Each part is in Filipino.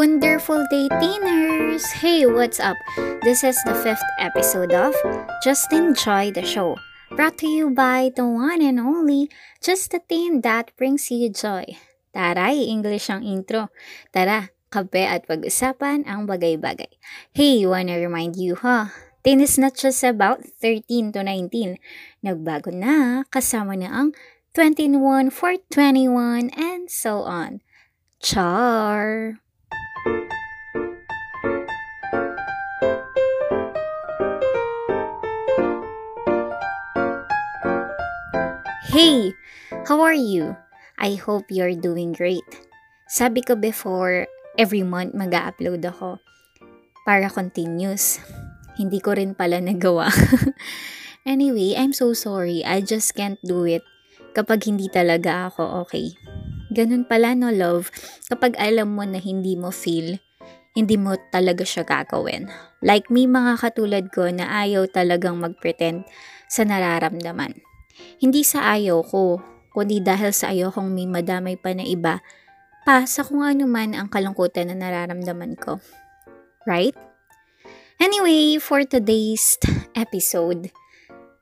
Wonderful day, teeners! Hey, what's up? This is the fifth episode of Just Enjoy the Show, brought to you by the one and only Just the Teen that brings you joy. Taray, English ang intro. Tara, kape at pag-usapan ang bagay-bagay. Hey, wanna remind you, huh? Teen is not just about 13 to 19. Nagbago na, kasama na ang 21 for 21, and so on. Char! Hey! How are you? I hope you're doing great. Sabi ko before, every month mag upload ako para continuous. Hindi ko rin pala nagawa. anyway, I'm so sorry. I just can't do it kapag hindi talaga ako okay. Ganun pala no, love. Kapag alam mo na hindi mo feel, hindi mo talaga siya gagawin. Like me mga katulad ko na ayaw talagang mag-pretend sa nararamdaman. Hindi sa ayaw ko, kundi dahil sa ayaw kong may madamay pa na iba pa sa kung ano man ang kalungkutan na nararamdaman ko. Right? Anyway, for today's episode,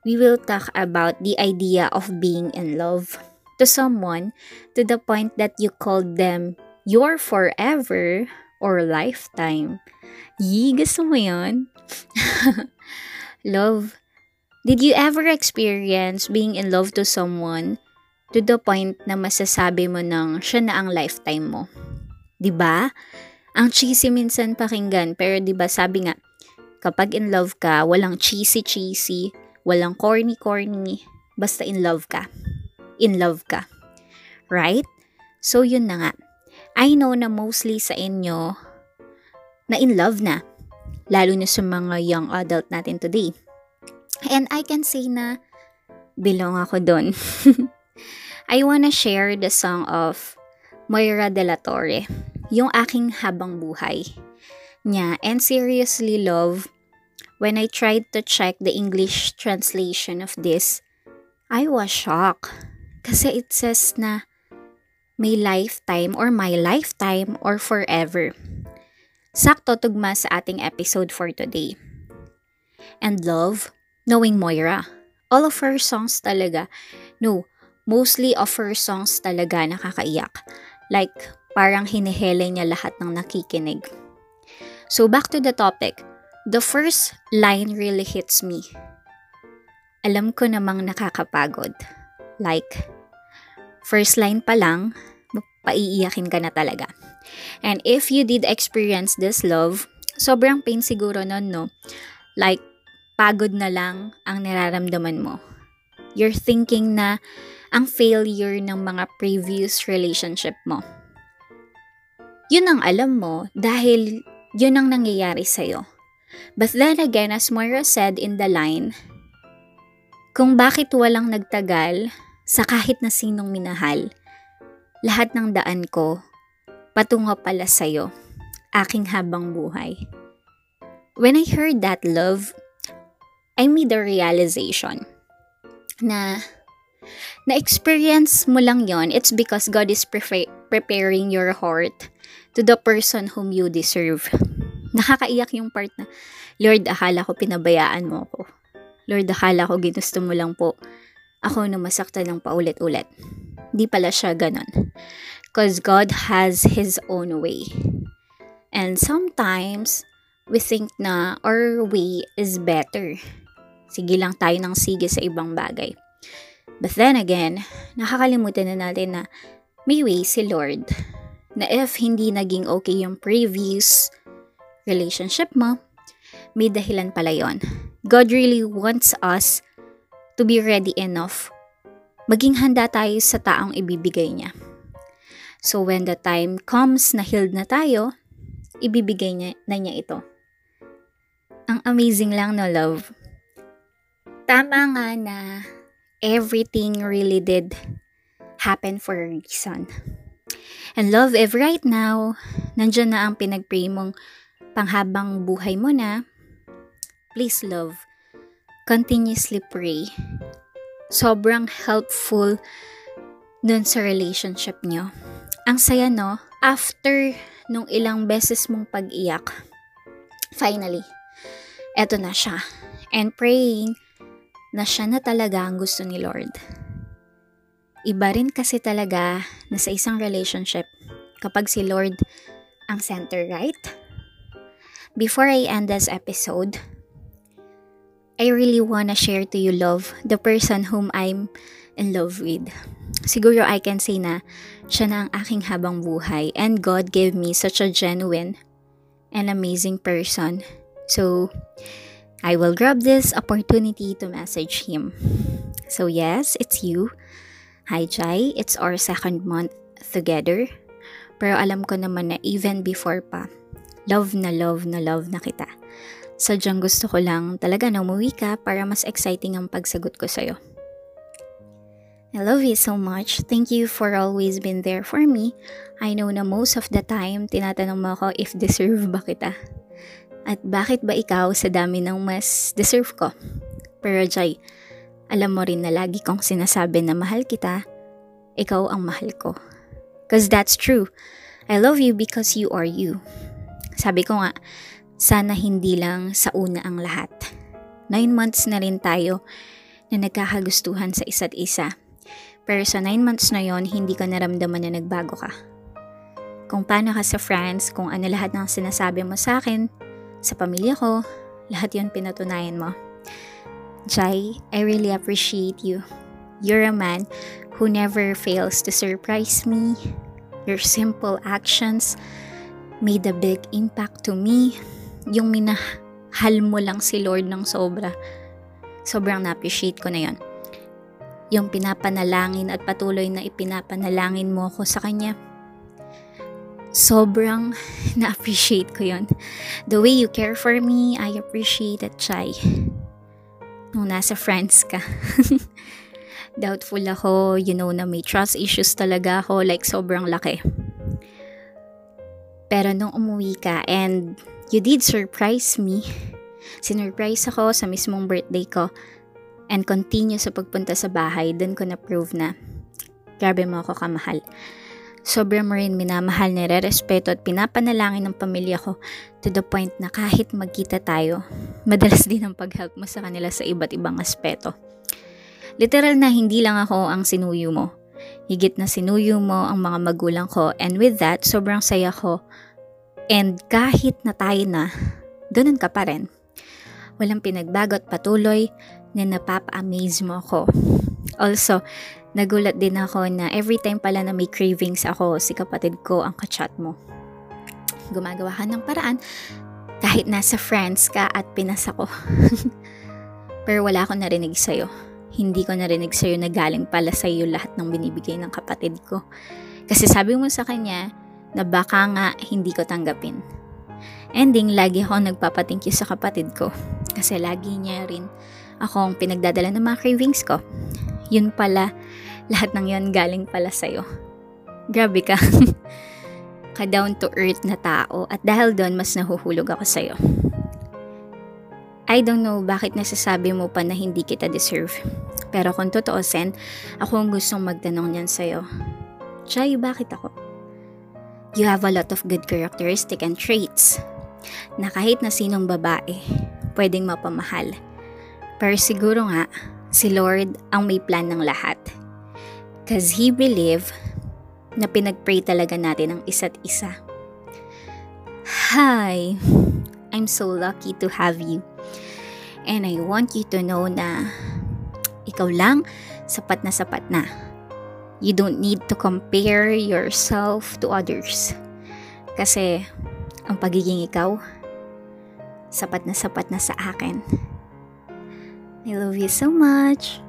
we will talk about the idea of being in love to someone to the point that you call them your forever or lifetime. Yee, gusto mo yun? love Did you ever experience being in love to someone to the point na masasabi mo nang siya na ang lifetime mo? 'Di ba? Ang cheesy minsan pakinggan, pero 'di ba sabi nga, kapag in love ka, walang cheesy-cheesy, walang corny-corny, basta in love ka. In love ka. Right? So yun na nga. I know na mostly sa inyo na in love na, lalo na sa mga young adult natin today. And I can say na belong ako doon. I wanna share the song of Moira de la Torre, yung aking habang buhay niya. And seriously, love, when I tried to check the English translation of this, I was shocked. Kasi it says na may lifetime or my lifetime or forever. Sakto tugma sa ating episode for today. And love, knowing Moira. All of her songs talaga, no, mostly of her songs talaga nakakaiyak. Like, parang hinihele niya lahat ng nakikinig. So back to the topic. The first line really hits me. Alam ko namang nakakapagod. Like, first line pa lang, paiiyakin ka na talaga. And if you did experience this love, sobrang pain siguro nun, no? Like, pagod na lang ang nararamdaman mo. You're thinking na ang failure ng mga previous relationship mo. Yun ang alam mo dahil yun ang nangyayari sa'yo. But then again, as Moira said in the line, kung bakit walang nagtagal sa kahit na sinong minahal, lahat ng daan ko, patungo pala sa'yo, aking habang buhay. When I heard that love, I made the realization na na-experience mo lang yon it's because God is pre- preparing your heart to the person whom you deserve. Nakakaiyak yung part na, Lord, akala ko pinabayaan mo ako. Lord, akala ko ginusto mo lang po ako na masakta ng paulit-ulit. Di pala siya ganon. Because God has His own way. And sometimes, we think na our way is better Sige lang tayo ng sige sa ibang bagay. But then again, nakakalimutan na natin na may way si Lord na if hindi naging okay yung previous relationship mo, may dahilan pala yon. God really wants us to be ready enough. Maging handa tayo sa taong ibibigay niya. So when the time comes na healed na tayo, ibibigay niya, na niya ito. Ang amazing lang no love tama nga na everything really did happen for a reason. And love, if right now, nandyan na ang pinagpray mong panghabang buhay mo na, please love, continuously pray. Sobrang helpful dun sa relationship nyo. Ang saya no, after nung ilang beses mong pag-iyak, finally, eto na siya. And praying na siya na talaga ang gusto ni Lord. Iba rin kasi talaga na sa isang relationship kapag si Lord ang center, right? Before I end this episode, I really wanna share to you love, the person whom I'm in love with. Siguro I can say na siya na ang aking habang buhay and God gave me such a genuine and amazing person. So, I will grab this opportunity to message him. So yes, it's you. Hi Jai, it's our second month together. Pero alam ko naman na even before pa, love na love na love na kita. Sadyang gusto ko lang talaga na umuwi ka para mas exciting ang pagsagot ko sa'yo. I love you so much. Thank you for always been there for me. I know na most of the time, tinatanong mo ako if deserve ba kita. At bakit ba ikaw sa dami ng mas deserve ko? Pero Jai, alam mo rin na lagi kong sinasabi na mahal kita, ikaw ang mahal ko. Cause that's true. I love you because you are you. Sabi ko nga, sana hindi lang sa una ang lahat. Nine months na rin tayo na nagkakagustuhan sa isa't isa. Pero sa 9 months na yon hindi ko naramdaman na nagbago ka. Kung paano ka sa France, kung ano lahat ng sinasabi mo sa akin, sa pamilya ko, lahat yon pinatunayan mo. Jai, I really appreciate you. You're a man who never fails to surprise me. Your simple actions made a big impact to me. Yung minahal mo lang si Lord ng sobra. Sobrang na-appreciate ko na yon yung pinapanalangin at patuloy na ipinapanalangin mo ako sa Kanya. Sobrang na-appreciate ko yon. The way you care for me, I appreciate it, Chai. Nung nasa France ka. Doubtful ako, you know na may trust issues talaga ako, like sobrang laki. Pero nung umuwi ka and you did surprise me, sinurprise ako sa mismong birthday ko, and continue sa pagpunta sa bahay, dun ko na-prove na grabe mo ako kamahal. Sobrang mo rin minamahal, nire-respeto at pinapanalangin ng pamilya ko to the point na kahit magkita tayo, madalas din ang pag-help mo sa kanila sa iba't ibang aspeto. Literal na hindi lang ako ang sinuyo mo. Higit na sinuyo mo ang mga magulang ko and with that, sobrang saya ko. And kahit na tayo na, ganun ka pa rin. Walang pinagbago at patuloy na napapa-amaze mo ako. Also, nagulat din ako na every time pala na may cravings ako, si kapatid ko ang kachat mo. Gumagawa ka ng paraan kahit nasa France ka at pinasa ko. Pero wala akong narinig sa'yo. Hindi ko narinig sa'yo na galing pala sa'yo lahat ng binibigay ng kapatid ko. Kasi sabi mo sa kanya na baka nga hindi ko tanggapin. Ending, lagi ako nagpapating sa kapatid ko. Kasi lagi niya rin akong pinagdadala ng mga cravings ko. Yun pala, lahat ng yun galing pala sa'yo. Grabe ka. Ka-down to earth na tao at dahil doon mas nahuhulog ako sa'yo. I don't know bakit nasasabi mo pa na hindi kita deserve. Pero kung totoo sen, ako ang gustong magtanong niyan sa'yo. Chay, bakit ako? You have a lot of good characteristic and traits na kahit na sinong babae, pwedeng mapamahal pero siguro nga, si Lord ang may plan ng lahat. Because He believe na pinagpray talaga natin ang isa't isa. Hi! I'm so lucky to have you. And I want you to know na ikaw lang, sapat na sapat na. You don't need to compare yourself to others. Kasi ang pagiging ikaw, sapat na sapat na sa akin. I love you so much.